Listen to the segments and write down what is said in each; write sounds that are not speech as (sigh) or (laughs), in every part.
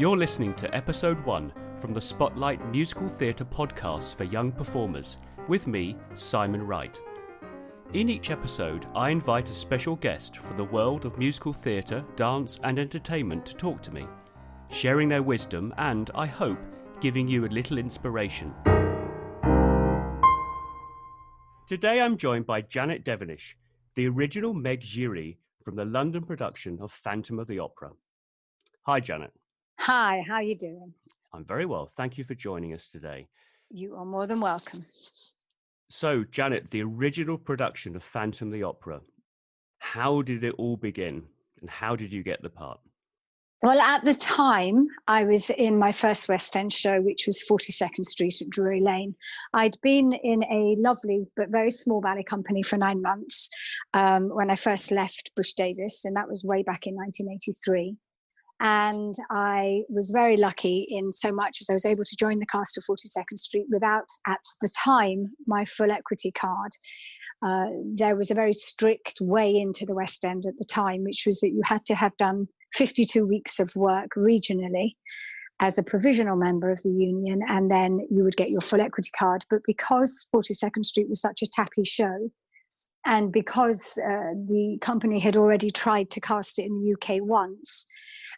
You're listening to episode one from the Spotlight Musical Theatre podcast for young performers with me, Simon Wright. In each episode, I invite a special guest from the world of musical theatre, dance, and entertainment to talk to me, sharing their wisdom and, I hope, giving you a little inspiration. Today I'm joined by Janet Devenish, the original Meg Giry from the London production of Phantom of the Opera. Hi, Janet. Hi, how are you doing? I'm very well. Thank you for joining us today. You are more than welcome. So, Janet, the original production of Phantom the Opera, how did it all begin and how did you get the part? Well, at the time, I was in my first West End show, which was 42nd Street at Drury Lane. I'd been in a lovely but very small ballet company for nine months um, when I first left Bush Davies, and that was way back in 1983. And I was very lucky in so much as I was able to join the cast of 42nd Street without, at the time, my full equity card. Uh, there was a very strict way into the West End at the time, which was that you had to have done 52 weeks of work regionally as a provisional member of the union, and then you would get your full equity card. But because 42nd Street was such a tappy show, and because uh, the company had already tried to cast it in the UK once,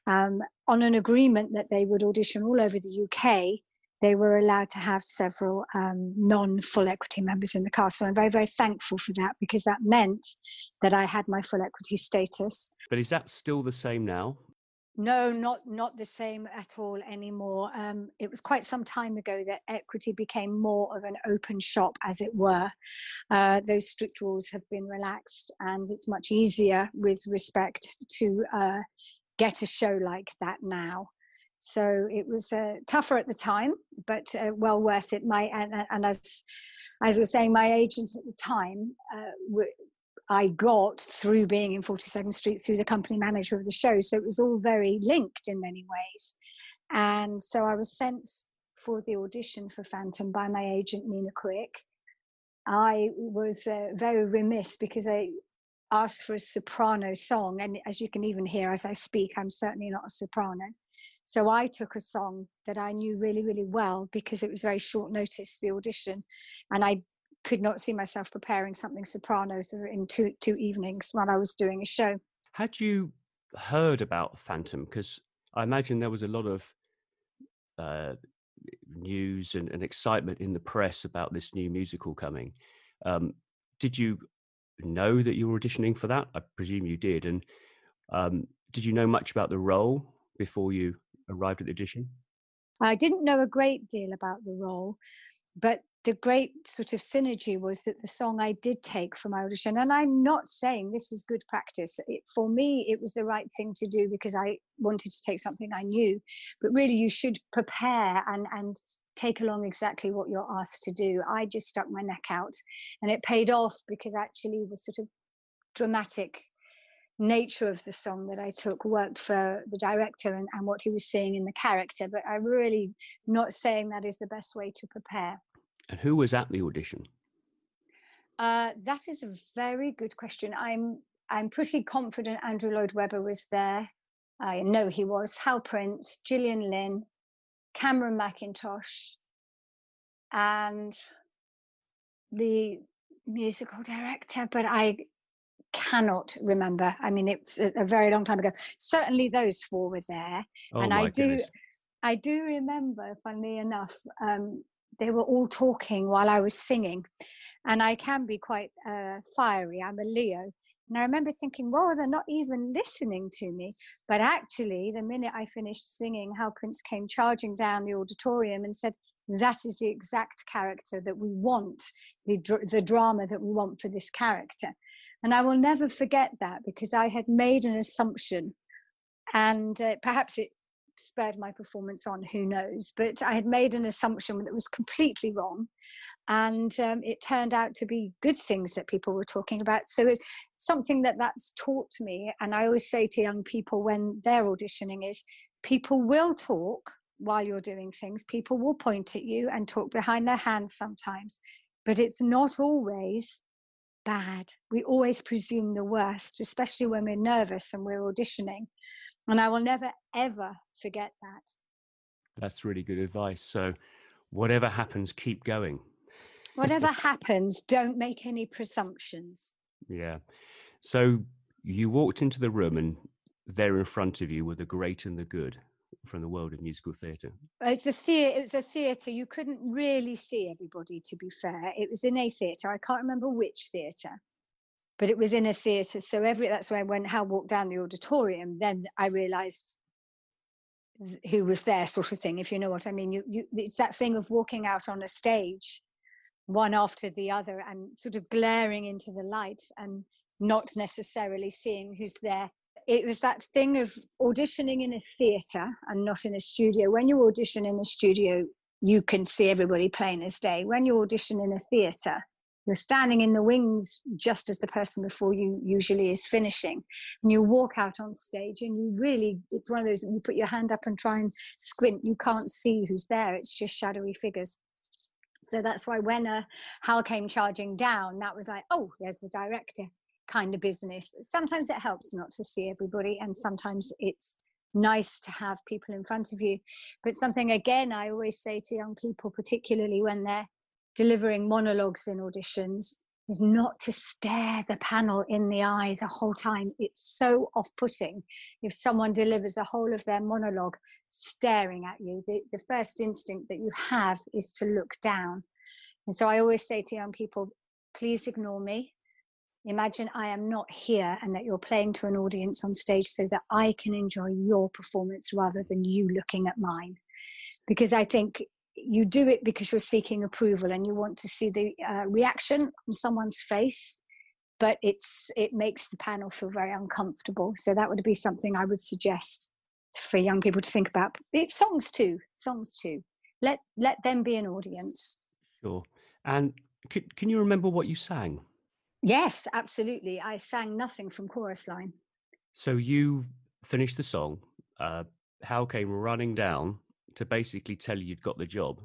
um, on an agreement that they would audition all over the UK, they were allowed to have several um, non full equity members in the cast. So I'm very, very thankful for that because that meant that I had my full equity status. But is that still the same now? No, not not the same at all anymore. Um, it was quite some time ago that equity became more of an open shop, as it were. Uh, those strict rules have been relaxed, and it's much easier with respect to uh, get a show like that now. So it was uh, tougher at the time, but uh, well worth it. My and, and, as as I was saying, my agent at the time, uh, I got through being in 42nd Street through the company manager of the show. So it was all very linked in many ways. And so I was sent for the audition for Phantom by my agent Nina Quick. I was uh, very remiss because I asked for a soprano song. And as you can even hear as I speak, I'm certainly not a soprano. So I took a song that I knew really, really well because it was very short notice, the audition. And I could not see myself preparing something soprano in two, two evenings while I was doing a show. Had you heard about Phantom? Because I imagine there was a lot of uh, news and, and, excitement in the press about this new musical coming. Um, did you know that you were auditioning for that? I presume you did. And um, did you know much about the role before you arrived at the audition? I didn't know a great deal about the role, but the great sort of synergy was that the song I did take for my audition, and I'm not saying this is good practice. It, for me, it was the right thing to do because I wanted to take something I knew. But really, you should prepare and and take along exactly what you're asked to do. I just stuck my neck out and it paid off because actually the sort of dramatic nature of the song that I took worked for the director and, and what he was seeing in the character. But I'm really not saying that is the best way to prepare. And who was at the audition? Uh, that is a very good question. I'm I'm pretty confident Andrew Lloyd Webber was there. I know he was. Hal Prince, Gillian Lynne, Cameron Mackintosh, and the musical director, but I cannot remember. I mean, it's a, very long time ago. Certainly, those four were there, oh and I do, goodness. I do remember. Funnily enough, um, they were all talking while I was singing, and I can be quite uh, fiery. I'm a Leo, and I remember thinking, well, they're not even listening to me. But actually, the minute I finished singing, Hal Prince came charging down the auditorium and said, that is the exact character that we want, the, dr- the drama that we want for this character. And I will never forget that because I had made an assumption, and uh, perhaps it spurred my performance on, who knows. But I had made an assumption that was completely wrong and um, it turned out to be good things that people were talking about so it's something that that's taught me and i always say to young people when they're auditioning is people will talk while you're doing things people will point at you and talk behind their hands sometimes but it's not always bad we always presume the worst especially when we're nervous and we're auditioning And I will never, ever forget that. That's really good advice. So, whatever happens, keep going. Whatever happens, don't make any presumptions. Yeah. So, you walked into the room, and there in front of you were the great and the good from the world of musical theatre. Oh, it's a theatre. It was a theatre. You couldn't really see everybody. To be fair, it was in a theatre. I can't remember which theatre, but it was in a theatre. So every that's why when Hal walked down the auditorium, then I realised who was there, sort of thing. If you know what I mean. You, you, it's that thing of walking out on a stage, one after the other, and sort of glaring into the light and not necessarily seeing who's there it was that thing of auditioning in a theatre and not in a studio. When you audition in a studio, you can see everybody plain as day. When you audition in a theatre, you're standing in the wings just as the person before you usually is finishing. And you walk out on stage and you really, it's one of those, you put your hand up and try and squint. You can't see who's there, it's just shadowy figures. So that's why when uh, Hal came charging down, that was like, oh, there's the director kind of business. Sometimes it helps not to see everybody, and sometimes it's nice to have people in front of you. But something, again, I always say to young people, particularly when they're delivering monologues in auditions, is not to stare the panel in the eye the whole time. It's so off putting if someone delivers the whole of their monologue staring at you. The, the first instinct that you have is to look down. And so I always say to young people, please ignore me. Imagine I am not here and that you're playing to an audience on stage so that I can enjoy your performance rather than you looking at mine. Because I think you do it because you're seeking approval and you want to see the uh, reaction on someone's face but it's it makes the panel feel very uncomfortable so that would be something i would suggest for young people to think about it's songs too songs too let let them be an audience sure and can, can you remember what you sang Yes, absolutely. I sang nothing from chorus line. So you finished the song. Uh, Hal came running down to basically tell you you'd got the job.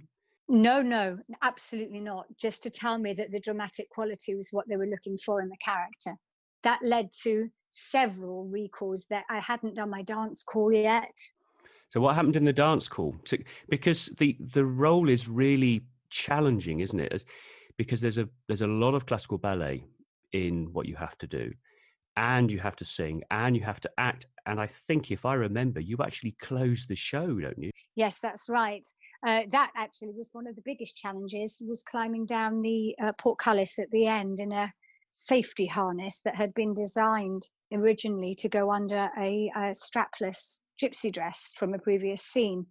No, no, absolutely not. Just to tell me that the dramatic quality was what they were looking for in the character. That led to several recalls that I hadn't done my dance call yet. So what happened in the dance call? So, because the the role is really challenging, isn't it? Because there's a there's a lot of classical ballet in what you have to do and you have to sing and you have to act and i think if i remember you actually close the show don't you? Yes that's right. Uh, that actually was one of the biggest challenges was climbing down the uh, portcullis at the end in a safety harness that had been designed originally to go under a, a strapless gypsy dress from a previous scene.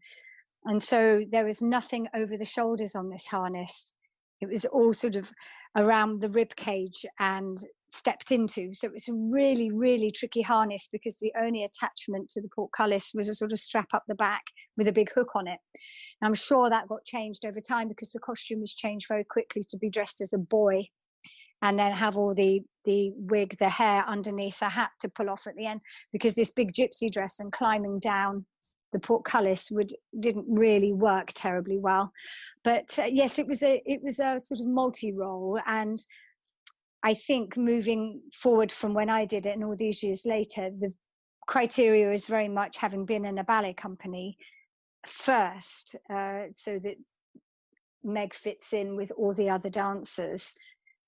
And so there was nothing over the shoulders on this harness. It was all sort of around the rib cage and stepped into. So it was a really, really tricky harness because the only attachment to the portcullis was a sort of strap up the back with a big hook on it. And I'm sure that got changed over time because the costume was changed very quickly to be dressed as a boy and then have all the the wig, the hair underneath the hat to pull off at the end because this big gypsy dress and climbing down the portcullis would didn't really work terribly well but uh, yes it was a it was a sort of multi role and i think moving forward from when i did it and all these years later the criteria is very much having been in a ballet company first uh, so that meg fits in with all the other dancers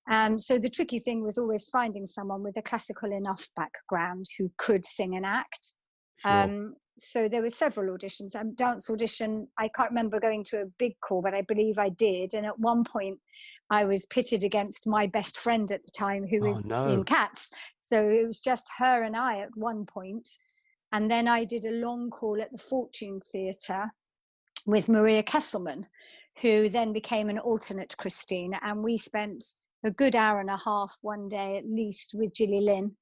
um, so the tricky thing was always finding someone with a classical enough background who could sing and act sure. um, so there were several auditions. Um, dance audition, I can't remember going to a big call, but I believe I did. And at one point, I was pitted against my best friend at the time, who oh, was no. in Cats. So it was just her and I at one point. And then I did a long call at the Fortune Theatre with Maria Kesselman, who then became an alternate Christine. And we spent a good hour and a half one day at least with Gilly Lynne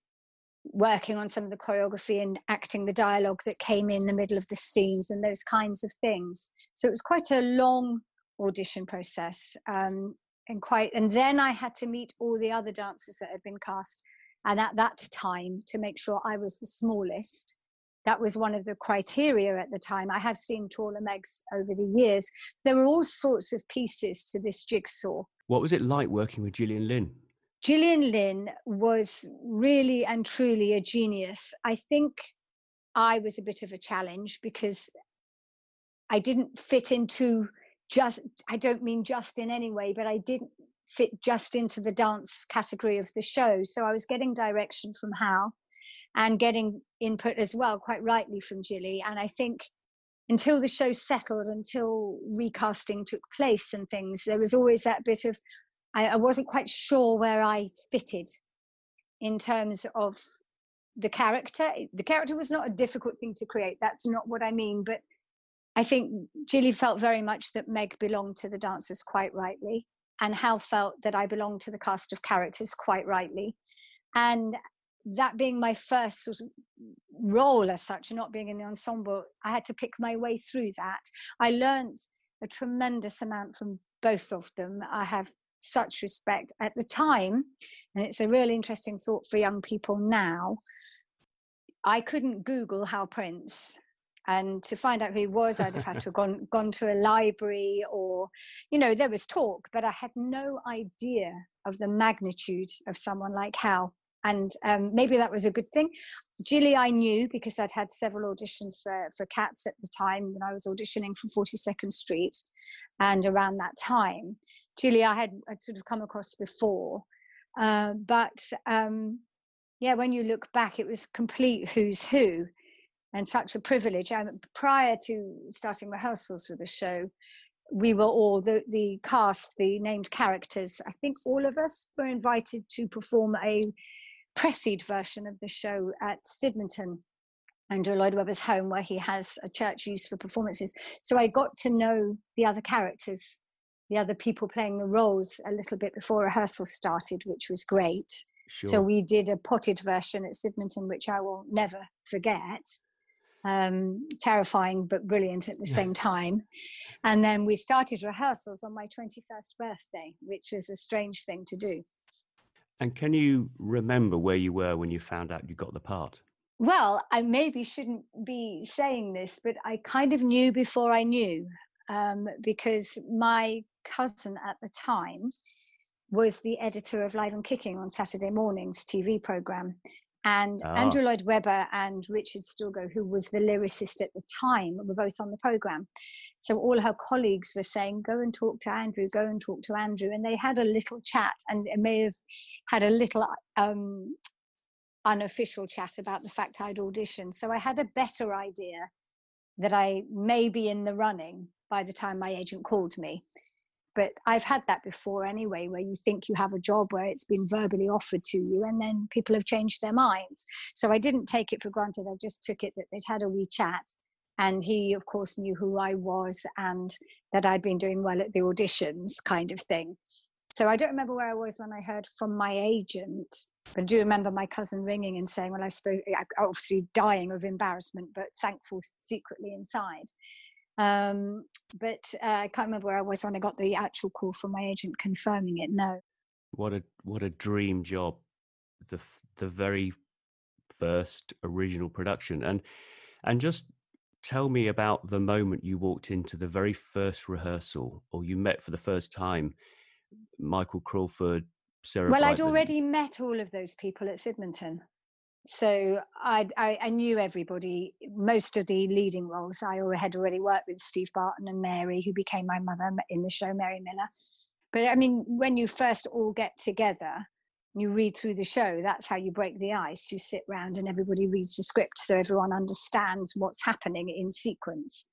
working on some of the choreography and acting the dialogue that came in the middle of the scenes and those kinds of things. So it was quite a long audition process. Um, and quite and then I had to meet all the other dancers that had been cast. And at that time, to make sure I was the smallest, that was one of the criteria at the time. I have seen taller Megs over the years. There were all sorts of pieces to this jigsaw. What was it like working with Gillian Lynne? Gillian Lynne was really and truly a genius. I think I was a bit of a challenge because I didn't fit into just, I don't mean just in any way, but I didn't fit just into the dance category of the show. So I was getting direction from Hal and getting input as well, quite rightly from Gilly. And I think until the show settled, until recasting took place and things, there was always that bit of, I, I wasn't quite sure where I fitted in terms of the character. The character was not a difficult thing to create. That's not what I mean. But I think Julie felt very much that Meg belonged to the dancers quite rightly, and Hal felt that I belonged to the cast of characters quite rightly. And that being my first sort of role as such, not being in the ensemble, I had to pick my way through that. I learned a tremendous amount from both of them. I have such respect at the time, and it's a really interesting thought for young people now. I couldn't Google Hal Prince. And to find out who he was, I'd have had to have gone, gone to a library or, you know, there was talk, but I had no idea of the magnitude of someone like Hal. And um, maybe that was a good thing. Gilly, I knew because I'd had several auditions for, for Cats at the time when I was auditioning for 42nd Street, and around that time, Gilly, I had I'd sort of come across before, uh, but um, yeah, when you look back, it was complete who's who, and such a privilege. And prior to starting rehearsals for the show, we were all the the cast, the named characters. I think all of us were invited to perform a pressied version of the show at Sydmonton, Andrew Lloyd Webber's home, where he has a church used for performances. So I got to know the other characters, the other people playing the roles a little bit before rehearsal started, which was great. Sure. So we did a potted version at Sydmonton, which I will never forget. Um, terrifying but brilliant at the yeah. same time. And then we started rehearsals on my 21st birthday, which was a strange thing to do. And can you remember where you were when you found out you got the part? Well, I maybe shouldn't be saying this, but I kind of knew before I knew um, because my cousin at the time was the editor of Live and Kicking on Saturday mornings TV program. And oh. Andrew Lloyd Webber and Richard Stilgoe, who was the lyricist at the time, were both on the program. So all her colleagues were saying, Go and talk to Andrew, go and talk to Andrew. And they had a little chat and it may have had a little um, unofficial chat about the fact I'd auditioned. So I had a better idea that I may be in the running by the time my agent called me but I've had that before anyway, where you think you have a job where it's been verbally offered to you and then people have changed their minds. So I didn't take it for granted. I just took it that they'd had a wee chat. And he, of course, knew who I was and that I'd been doing well at the auditions, kind of thing. So I don't remember where I was when I heard from my agent, but I do remember my cousin ringing and saying, Well, I spoke, obviously dying of embarrassment, but thankful secretly inside um, but uh, I can't remember where I was when I got the actual call from my agent confirming it. No. What a what a dream job! The the very first original production, and and just tell me about the moment you walked into the very first rehearsal, or you met for the first time Michael Crawford, Sarah. Well, Brightman. I'd already met all of those people at Sydmonton so I, I, I, knew everybody, most of the leading roles. I had already worked with Steve Barton and Mary, who became my mother in the show, Mary Millar. But I mean, when you first all get together, you read through the show, that's how you break the ice. You sit round and everybody reads the script so everyone understands what's happening in sequence.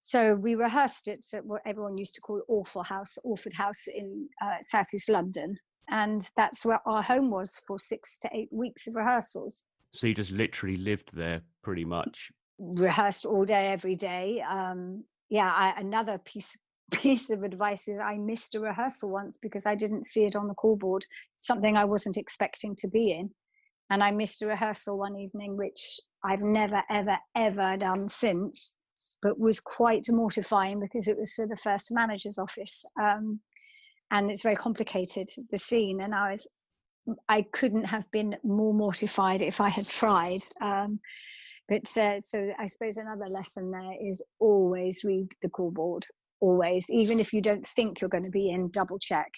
So we rehearsed it at what everyone used to call Awful House, Orford House in uh, Southeast London. And that's where our home was for six to eight weeks of rehearsals. So you just literally lived there pretty much. Rehearsed all day, every day. Um, yeah, I, another piece (laughs) piece of advice is I missed a rehearsal once because I didn't see it on the call board, something I wasn't expecting to be in. And I missed a rehearsal one evening, which I've never, ever, ever done since, but was quite mortifying because it was for the first manager's office. Um, and it's very complicated, the scene. And I was I couldn't have been more mortified if I had tried. Um, but uh, so I suppose another lesson there is always read the call board, always, even if you don't think you're going to be in, double check.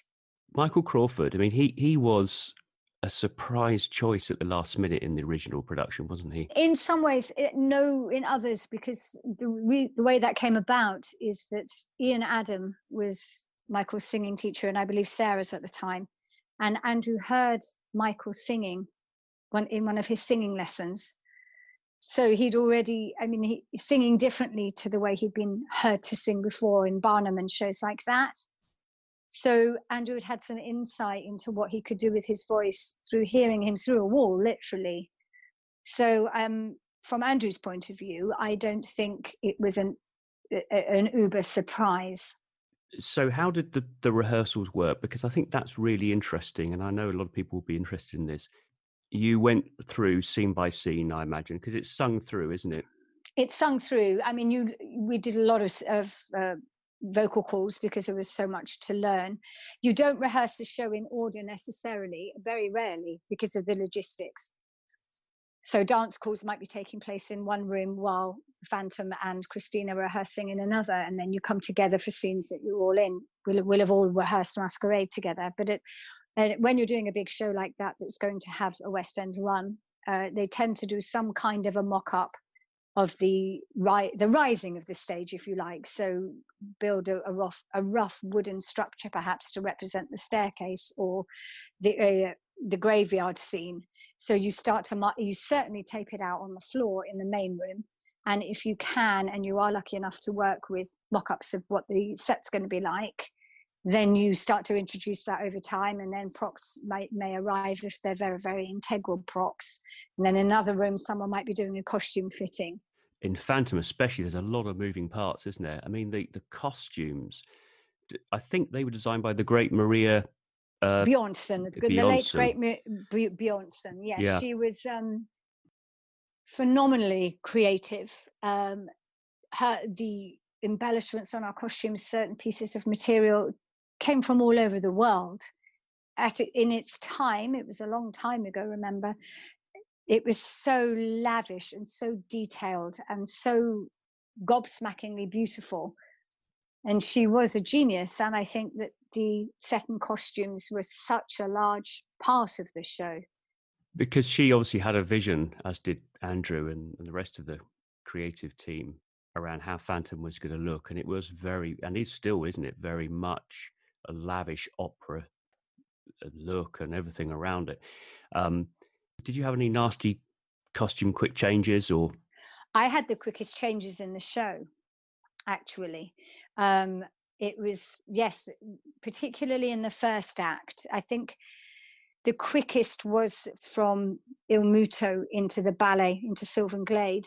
Michael Crawford, I mean, he he was a surprise choice at the last minute in the original production, wasn't he? In some ways, it, no, in others, because the, re, the way that came about is that Ian Adam was Michael's singing teacher, and I believe Sarah's at the time. And Andrew heard Michael singing in one of his singing lessons. So he'd already, I mean, he, singing differently to the way he'd been heard to sing before in Barnum and shows like that. So Andrew had had some insight into what he could do with his voice through hearing him through a wall, literally. So um, from Andrew's point of view, I don't think it was an an uber surprise. So how did the, the rehearsals work? Because I think that's really interesting, and I know a lot of people will be interested in this. You went through scene by scene, I imagine, because it's sung through, isn't it? It's sung through. I mean, you we did a lot of, of uh, vocal calls because there was so much to learn. You don't rehearse a show in order necessarily, very rarely, because of the logistics. So dance calls might be taking place in one room while Phantom and Christina rehearsing in another, and then you come together for scenes that you're all in. We'll, we'll have all rehearsed Masquerade together. But it, when you're doing a big show like that that's going to have a West End run, uh, they tend to do some kind of a mock up of the ri- the rising of the stage, if you like. So build a, a, rough a rough wooden structure, perhaps to represent the staircase or the uh, the graveyard scene. So you start to you certainly tape it out on the floor in the main room, and if you can, and you are lucky enough to work with mock-ups of what the set's going to be like, then you start to introduce that over time and then props might, may arrive if they're very very integral props and then in another room someone might be doing a costume fitting. In phantom especially there's a lot of moving parts isn't there? I mean the the costumes i think they were designed by the great maria uh, Bjornson, the, the late great Bjornson. Yes, yeah. she was um, phenomenally creative. Um, her the embellishments on our costumes, certain pieces of material came from all over the world. At in its time, it was a long time ago. Remember, it was so lavish and so detailed and so gobsmackingly beautiful. And she was a genius. And I think that the set and costumes were such a large part of the show. Because she obviously had a vision, as did Andrew and, and the rest of the creative team, around how Phantom was going to look. And it was very, and is still, isn't it, very much a lavish opera uh, look and everything around it. Um, did you have any nasty costume quick changes or? I had the quickest changes in the show, actually. Um, it was, yes, particularly in the first act. I think the quickest was from Il Muto into the ballet, into Sylvan Glade.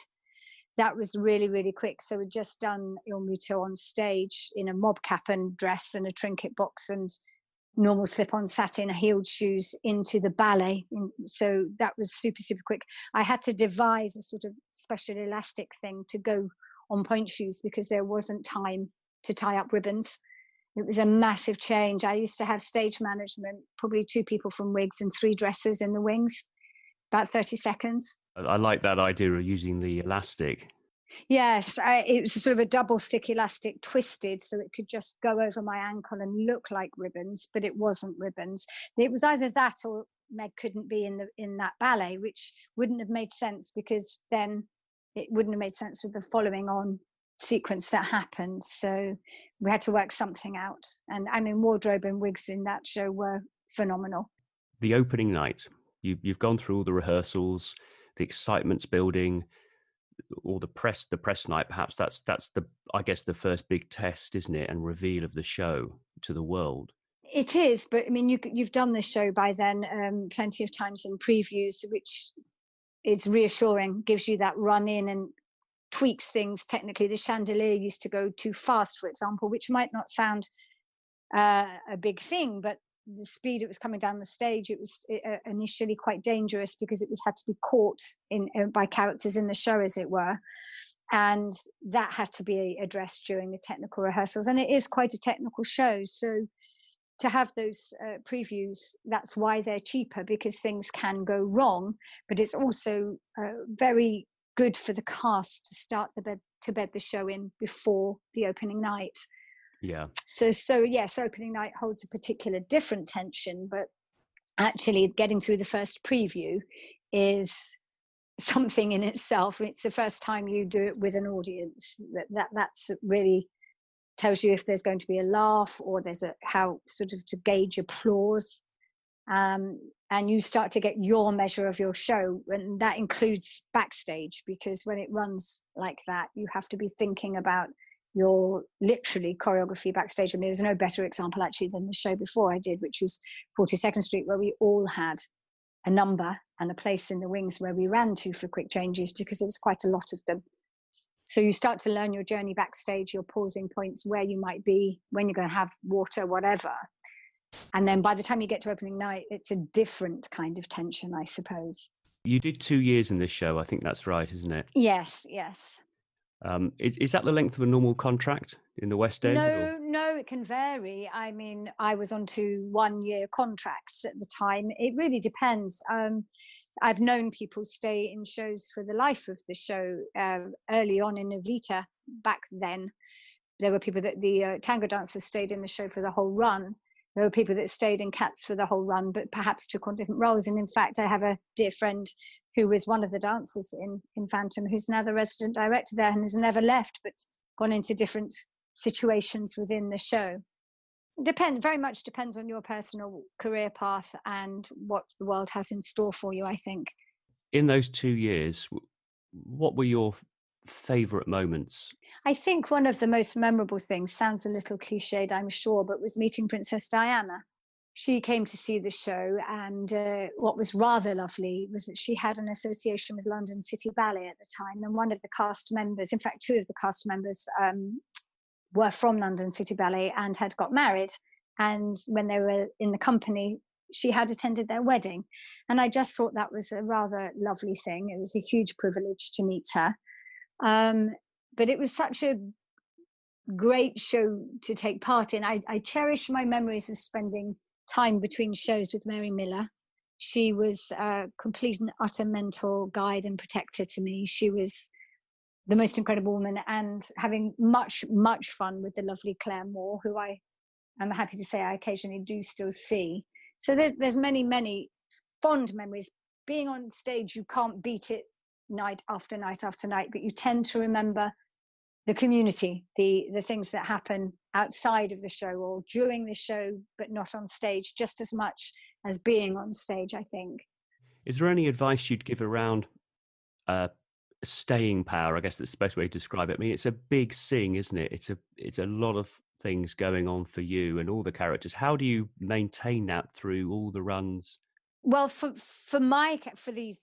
That was really, really quick. So we'd just done Il Muto on stage in a mob cap and dress and a trinket box and normal slip-on satin heeled shoes into the ballet mm, so that was super super quick i had to devise a sort of special elastic thing to go on point shoes because there wasn't time to tie up ribbons. It was a massive change. I used to have stage management probably two people from wigs and three dresses in the wings about 30 seconds. I like that idea of using the elastic. Yes, I, it was sort of a double thick elastic twisted so it could just go over my ankle and look like ribbons, but it wasn't ribbons. It was either that or Meg couldn't be in the in that ballet, which wouldn't have made sense because then it wouldn't have made sense with the following on sequence that happened. So we had to work something out. And I mean, wardrobe and wigs in that show were phenomenal. The opening night, you, you've gone through all the rehearsals, the excitement's building or the press the press night perhaps that's that's the i guess the first big test isn't it and reveal of the show to the world it is but i mean you, you've done this show by then um, plenty of times in previews which is reassuring gives you that run in and tweaks things technically. The chandelier used to go too fast for example which might not sound uh, a big thing but the speed it was coming down the stage it was uh, initially quite dangerous because it was had to be caught in uh, by characters in the show as it were. And that had to be addressed during the technical rehearsals. And it is quite a technical show so to have those uh, previews that's why they're cheaper because things can go wrong but it's also uh, very good for the cast to start the bed to bed the show in before the opening night yeah. So so yes, opening night holds a particular different tension, but actually getting through the first preview is (laughs) something in itself. It's the first time you do it with an audience. That, that that's really tells you if there's going to be a laugh or there's a how sort of to gauge applause. Um, and you start to get your measure of your show, and that includes backstage because when it runs like that, you have to be thinking about your literally choreography backstage. I mean, there's no better example actually than the show before I did, which was 42nd Street, where we all had a number and a place in the wings where we ran to for quick changes because there was quite a lot of them. So you start to learn your journey backstage, your pausing points, where you might be, when you're going to have water, whatever. And then by the time you get to opening night, it's a different kind of tension, I suppose. You did two years in this show. I think that's right, isn't it? Yes, yes. Um, is, is that the length of a normal contract in the West End? No, or? no, it can vary. I mean, I was on two one year contracts at the time. It really depends. Um, I've known people stay in shows for the life of the show. Uh, early on in Evita, back then, there were people that the uh, tango dancers stayed in the show for the whole run. There were people that stayed in Cats for the whole run, but perhaps took on different roles. And in fact, I have a dear friend who was one of the dancers in, in Phantom, who's now the resident director there and has never left, but gone into different situations within the show depend very much depends on your personal career path and what the world has in store for you i think in those two years what were your favorite moments i think one of the most memorable things sounds a little cliched i'm sure but was meeting princess diana she came to see the show and uh, what was rather lovely was that she had an association with london city ballet at the time and one of the cast members in fact two of the cast members um, were from London City Ballet and had got married. And when they were in the company, she had attended their wedding. And I just thought that was a rather lovely thing. It was a huge privilege to meet her. Um, but it was such a great show to take part in. I, I cherish my memories of spending time between shows with Mary Millar. She was a complete and utter mentor guide and protector to me. She was the most incredible woman and having much much fun with the lovely claire moore who i am happy to say i occasionally do still see so there's there's many many fond memories being on stage you can't beat it night after night after night but you tend to remember the community the the things that happen outside of the show or during the show but not on stage just as much as being on stage i think is there any advice you'd give around uh, staying power. I guess that's the best way to describe it. I mean, it's a big sing, isn't it? It's a it's a lot of things going on for you and all the characters. How do you maintain that through all the runs well for for my for the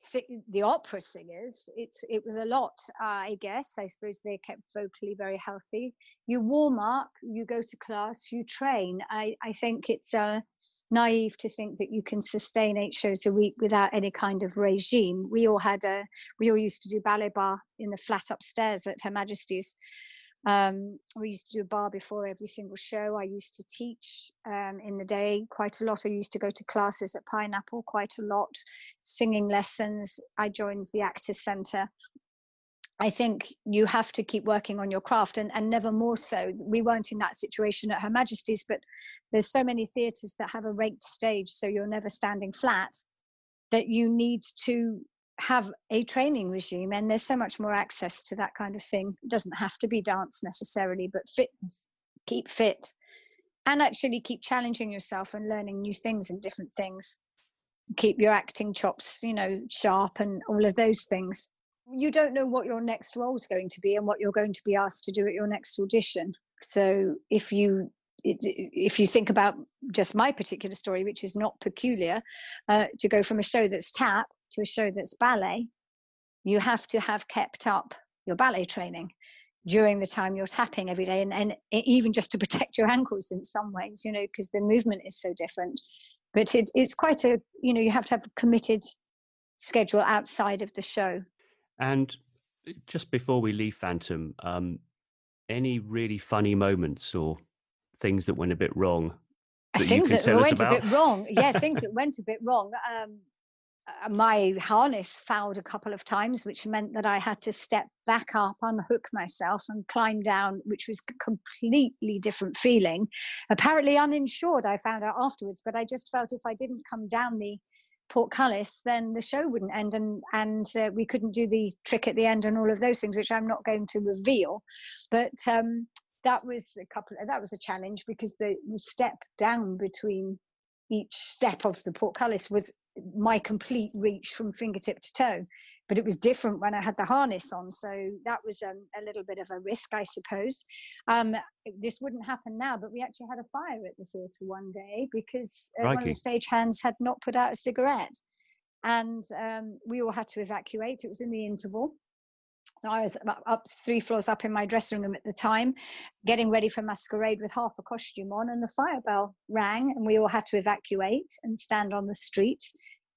the opera singers it's it was a lot uh, i guess. I suppose they kept vocally very healthy. You warm up you go to class you train. I i think it's uh, naive to think that you can sustain eight shows a week without any kind of regime. We all had a we all used to do ballet bar in the flat upstairs at her majesty's um, we used to do a bar before every single show. I used to teach um, in the day quite a lot. I used to go to classes at Pineapple quite a lot, singing lessons. I joined the Actors Centre. I think you have to keep working on your craft and, and never more so. We weren't in that situation at Her Majesty's, but there's so many theatres that have a raked stage, so you're never standing flat, that you need to have a training regime and there's so much more access to that kind of thing. It doesn't have to be dance necessarily but fitness keep fit and actually keep challenging yourself and learning new things and different things. Keep your acting chops you know sharp and all of those things. You don't know what your next role is going to be and what you're going to be asked to do at your next audition. So if you if you think about just my particular story, which is not peculiar, uh, to go from a show that's tap to a show that's ballet, you have to have kept up your ballet training during the time you're tapping every day, and, and even just to protect your ankles in some ways, you know, because the movement is so different. But it, it's quite a, you know, you have to have a committed schedule outside of the show. And uh, just before we leave Phantom, um, any really funny moments or things that went a bit wrong? That things that went a bit wrong. Yeah, things that (laughs) went a bit wrong. Um, uh, my harness fouled a couple of times, which meant that I had to step back up, unhook myself, and climb down, which was a completely different feeling. Apparently uninsured, I found out afterwards, but I just felt if I didn't come down the portcullis, then the show wouldn't end, and and uh, we couldn't do the trick at the end and all of those things, which I'm not going to reveal. But um, that was a couple. That was a challenge because the, the step down between each step of the portcullis was my complete reach from fingertip to toe but it was different when I had the harness on. So that was um, a little bit of a risk, I suppose. Um, this wouldn't happen now, but we actually had a fire at the theatre one day because uh, one of the stagehands had not put out a cigarette. And um, we all had to evacuate. It was in the interval. So I was up three floors up in my dressing room at the time, getting ready for masquerade with half a costume on, and the fire bell rang, and we all had to evacuate and stand on the street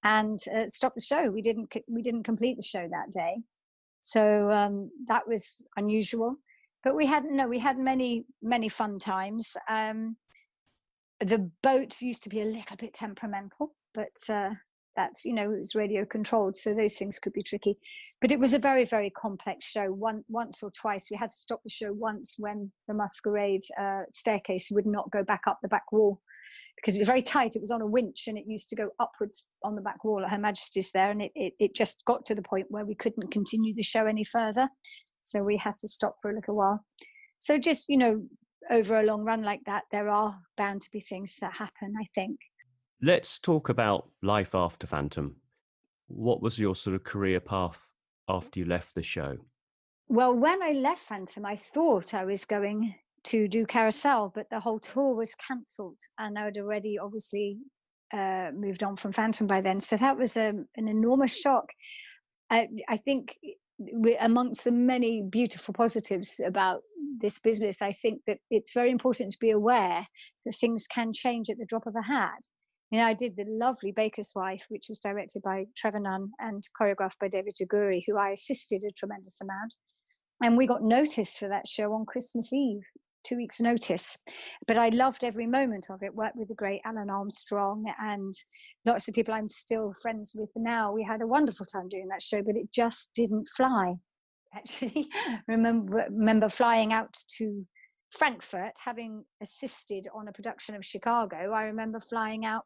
and uh, stop the show. We didn't we didn't complete the show that day, so um, that was unusual. But we had no, we had many many fun times. Um, the boat used to be a little bit temperamental, but uh, that's you know it was radio controlled so those things could be tricky. But it was a very very complex show. One once or twice we had to stop the show once when the masquerade uh, staircase would not go back up the back wall because it was very tight. It was on a winch and it used to go upwards on the back wall at her majesty's there and it, it, it just got to the point where we couldn't continue the show any further. So we had to stop for a little while. So just you know over a long run like that there are bound to be things that happen i think Let's talk about life after Phantom. What was your sort of career path after you left the show? Well, when I left Phantom, I thought I was going to do Carousel, but the whole tour was cancelled, and I had already obviously uh, moved on from Phantom by then. So that was um, an enormous shock. I, I think amongst the many beautiful positives about this business, I think that it's very important to be aware that things can change at the drop of a hat. You know, I did the lovely Baker's Wife, which was directed by Trevor Nunn and choreographed by David Toguri, who I assisted a tremendous amount. And we got noticed for that show on Christmas Eve, two weeks' notice. But I loved every moment of it. Worked with the great Alun Armstrong and lots of people I'm still friends with now. We had a wonderful time doing that show, but it just didn't fly. (laughs) Actually, remember remember flying out to Frankfurt, having assisted on a production of Chicago. I remember flying out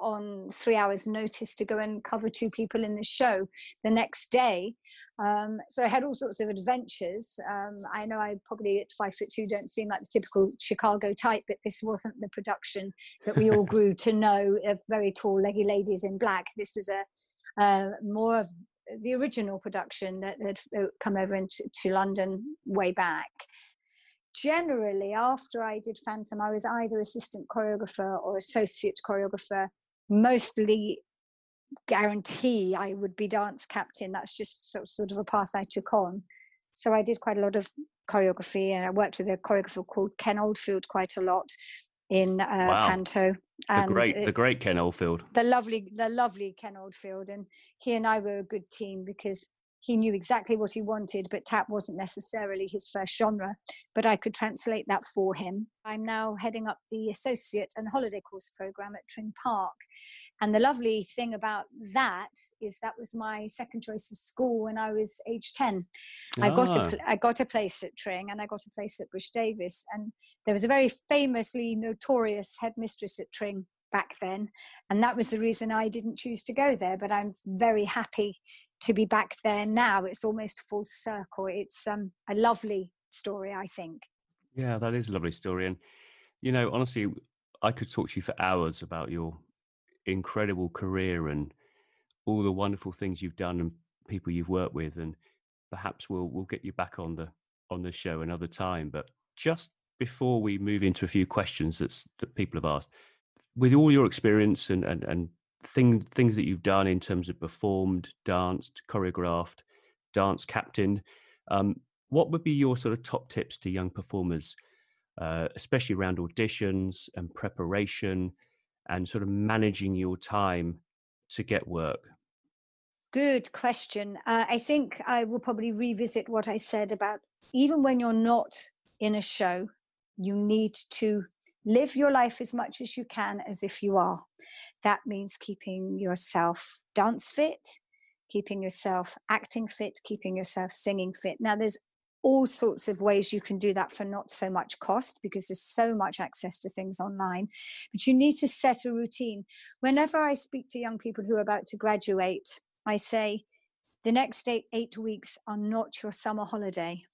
on three hours notice to go and cover two people in the show the next day um, so I had all sorts of adventures. Um, I know I probably at five foot two don't seem like the typical Chicago type, but this wasn't the production that we all (laughs) grew to know of very tall, leggy ladies in black. This was a uh, more of the original production that had come over into to London way back. Generally, after I did Phantom, I was either assistant choreographer or associate choreographer mostly guarantee I would be dance captain. That's just sort of a path I took on. So I did quite a lot of choreography, and I worked with a choreographer called Ken Oldfield quite a lot in uh, wow. Panto. And the great, the great Ken Oldfield. The lovely, the lovely Ken Oldfield, and he and I were a good team because he knew exactly what he wanted, but tap wasn't necessarily his first genre. But I could translate that for him. I'm now heading up the associate and holiday course program at Tring Park, and the lovely thing about that is that was my second choice of school when I was age 10. I got a ah. I got a place at Tring and I got a place at Bush Davies. And there was a very famously notorious headmistress at Tring back then. And that was the reason I didn't choose to go there. But I'm very happy to be back there now. It's almost full circle. It's um, a lovely story, I think. Yeah, that is a lovely story. And, you know, honestly, I could talk to you for hours about your incredible career and all the wonderful things you've done and people you've worked with and perhaps we'll we'll get you back on the on the show another time. But just before we move into a few questions that's that people have asked with all your experience and and, and thing, things that you've done in terms of performed danced choreographed dance captain um, what would be your sort of top tips to young performers uh, especially around auditions and preparation and sort of managing your time to get work? Good question. Uh, I think I will probably revisit what I said about even when you're not in a show, you need to live your life as much as you can as if you are. That means keeping yourself dance fit, keeping yourself acting fit, keeping yourself singing fit. Now, there's all sorts of ways you can do that for not so much cost because there's so much access to things online. But you need to set a routine. Whenever I speak to young people who are about to graduate, I say, the next eight, eight weeks are not your summer holiday.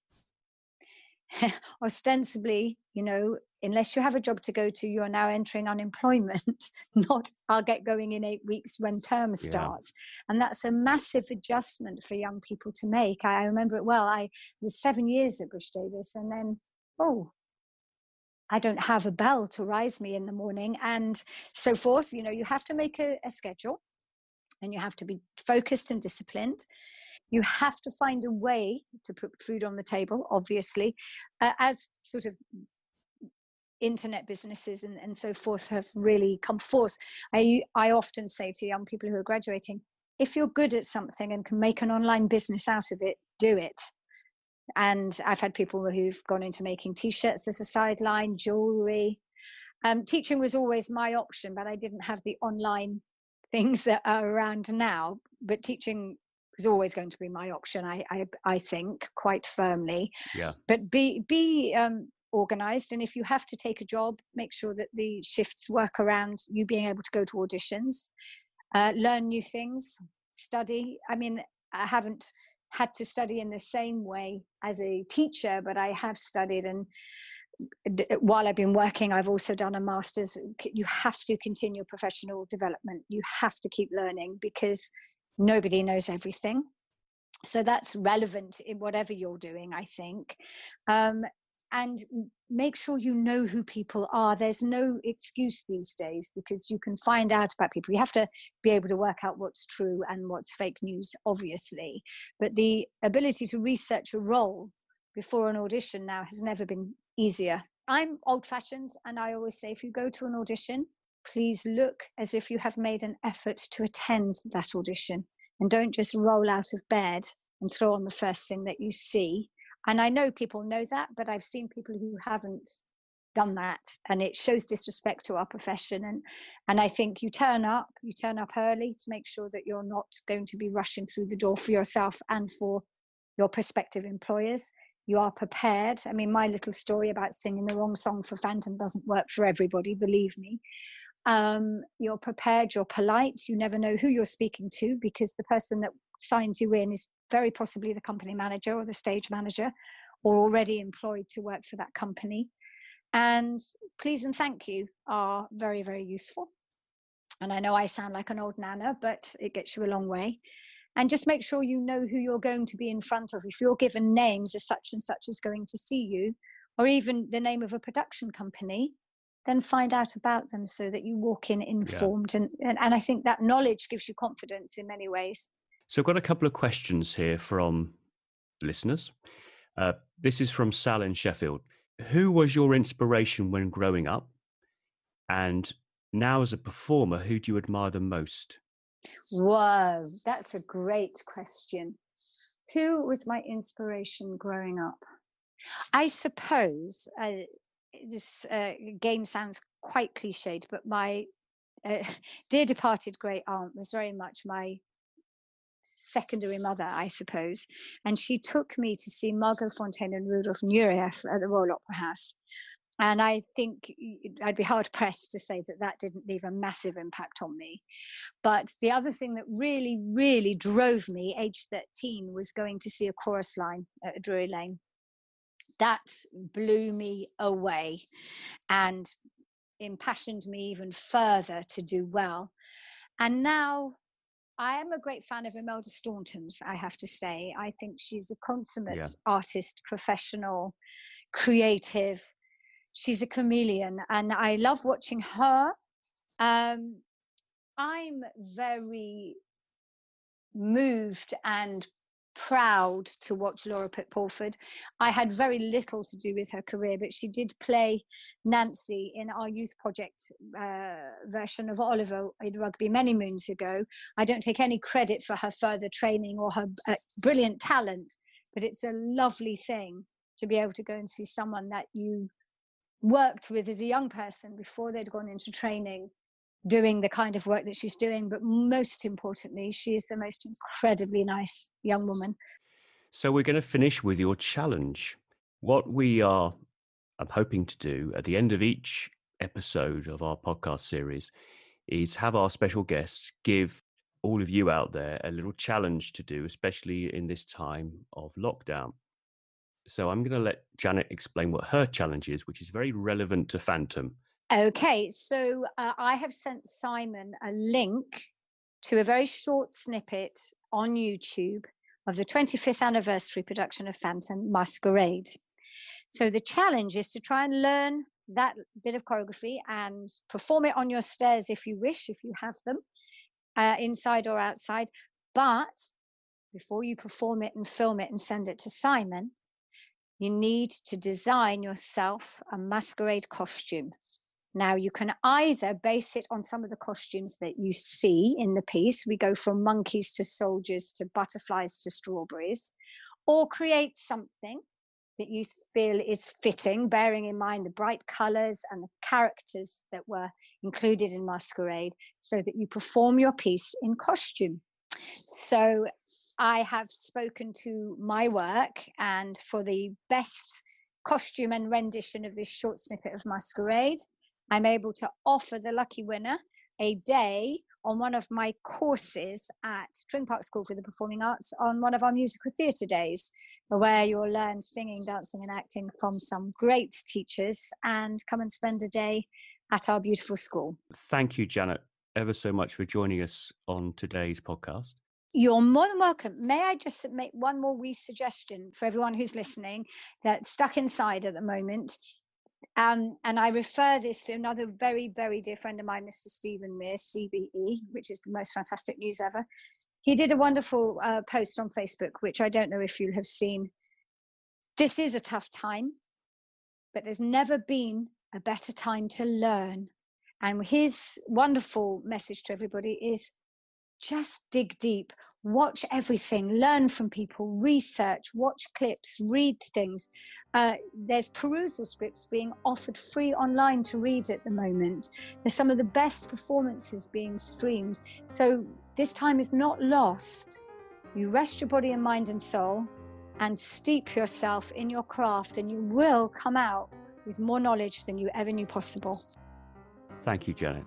(laughs) Ostensibly, you know, unless you have a job to go to, you're now entering unemployment, (laughs) not I'll get going in eight weeks when term starts. And that's a massive adjustment for young people to make. I, remember it well. I was seven years at Bush Davies and then, oh, I don't have a bell to rise me in the morning and so forth. You know, you have to make a, a schedule and you have to be focused and disciplined you have to find a way to put food on the table obviously uh, as sort of internet businesses and, and so forth have really come forth. I, I often say to young people who are graduating, if you're good at something and can make an online business out of it, do it. And I've had people who've gone into making t-shirts as a sideline, jewelry. Um, teaching was always my option, but I didn't have the online (laughs) things that are around now. But teaching is always going to be my option. I, I, I think quite firmly. Yeah. But be be um, organized and if you have to take a job make sure that the shifts work around you being able to go to auditions uh, learn new things study i mean i haven't had to study in the same way as a teacher but i have studied and while I've been working, I've also done a master's. You have to continue professional development. You have to keep learning because nobody knows everything. So that's relevant in whatever you're doing, I think. Um, and make sure you know who people are. There's no excuse these days because you can find out about people. You have to be able to work out what's true and what's fake news, obviously. But the ability to research a role before an audition now has never been easier. I'm old fashioned, and I always say if you go to an audition, please look as if you have made an effort to attend that audition and don't just roll out of bed and throw on the first thing that you see and I know people know that, but I've seen people who haven't done that and it shows disrespect to our profession and and I think you turn up you turn up early to make sure that you're not going to be rushing through the door for yourself and for your prospective employers. You are prepared. I mean my little story about singing the wrong song for Phantom doesn't work for everybody believe me. Um, you're prepared you're polite you never know who you're speaking to because the person that signs you in is very possibly the company manager or the stage manager or already employed to work for that company. And please and thank you are very, very useful. And I know I sound like an old nana, but it gets you a long way. And just make sure you know who you're going to be in front of. If you're given names as such and such is going to see you, or even the name of a production company, then find out about them so that you walk in informed. Yeah. And, and, and I think that knowledge gives you confidence in many ways. So I've got a couple of questions here from listeners. Uh, this is from Sal in Sheffield. Who was your inspiration when growing up? And now, as a performer, who do you admire the most? Whoa, that's a great question. Who was my inspiration growing up? I suppose uh, this uh, game sounds quite cliched, but my uh, (laughs) dear departed great aunt was very much my secondary mother, I suppose. And she took me to see Margot Fonteyn and Rudolf Nureyev at the Royal Opera House. And I think I'd be hard pressed to say that that didn't leave a massive impact on me. But the other thing that really, really drove me, age 13, was going to see a chorus line at Drury Lane. That blew me away and impassioned me even further to do well. And now I am a great fan of Imelda Staunton's, I have to say. I think she's a consummate yeah. artist, professional, creative. She's a chameleon, and I love watching her. Um, I'm very moved and proud to watch Laura Pitt Pulford. I had very little to do with her career, but she did play Nancy in our youth project uh, version of Oliver in rugby many moons ago. I don't take any credit for her further training or her uh, brilliant talent, but it's a lovely thing to be able to go and see someone that you worked with as a young person before they'd gone into training doing the kind of work that she's doing but most importantly she is the most incredibly nice young woman. So we're going to finish with your challenge. What we are i'm hoping to do at the end of each episode of our podcast series is have our special guests give all of you out there a little challenge to do especially in this time of lockdown. So I'm going to let Janet explain what her challenge is, which is very relevant to Phantom. Okay, so uh, I have sent Simon a link to a very short snippet on YouTube of the 25th anniversary production of Phantom Masquerade. So the challenge is to try and learn that bit of choreography and perform it on your stairs if you wish, if you have them, uh, inside or outside. But before you perform it and film it and send it to Simon, you need to design yourself a masquerade costume. Now, you can either base it on some of the costumes that you see in the piece. We go from monkeys to soldiers to butterflies to strawberries, or create something that you feel is fitting, bearing in mind the bright colors and the characters that were included in Masquerade, so that you perform your piece in costume. So I have spoken to my work, and for the best costume and rendition of this short snippet of Masquerade, I'm able to offer the lucky winner a day on one of my courses at Tring Park School for the Performing Arts on one of our musical theatre days, where you'll learn singing, dancing, and acting from some great teachers and come and spend a day at our beautiful school. Thank you, Janet, ever so much for joining us on today's podcast. You're more than welcome. May I just make one more wee suggestion for everyone who's listening that's stuck inside at the moment? Um, and I refer this to another very, very dear friend of mine, Mr. Stephen Mear, CBE, which is the most fantastic news ever. He did a wonderful uh, post on Facebook, which I don't know if you have seen. This is a tough time, but there's never been a better time to learn. And his wonderful message to everybody is just dig deep, watch everything, learn from people, research, watch clips, read things. Uh, there's perusal scripts being offered free online to read at the moment. There's some of the best performances being streamed. So this time is not lost. You rest your body and mind and soul and steep yourself in your craft, and you will come out with more knowledge than you ever knew possible. Thank you, Janet.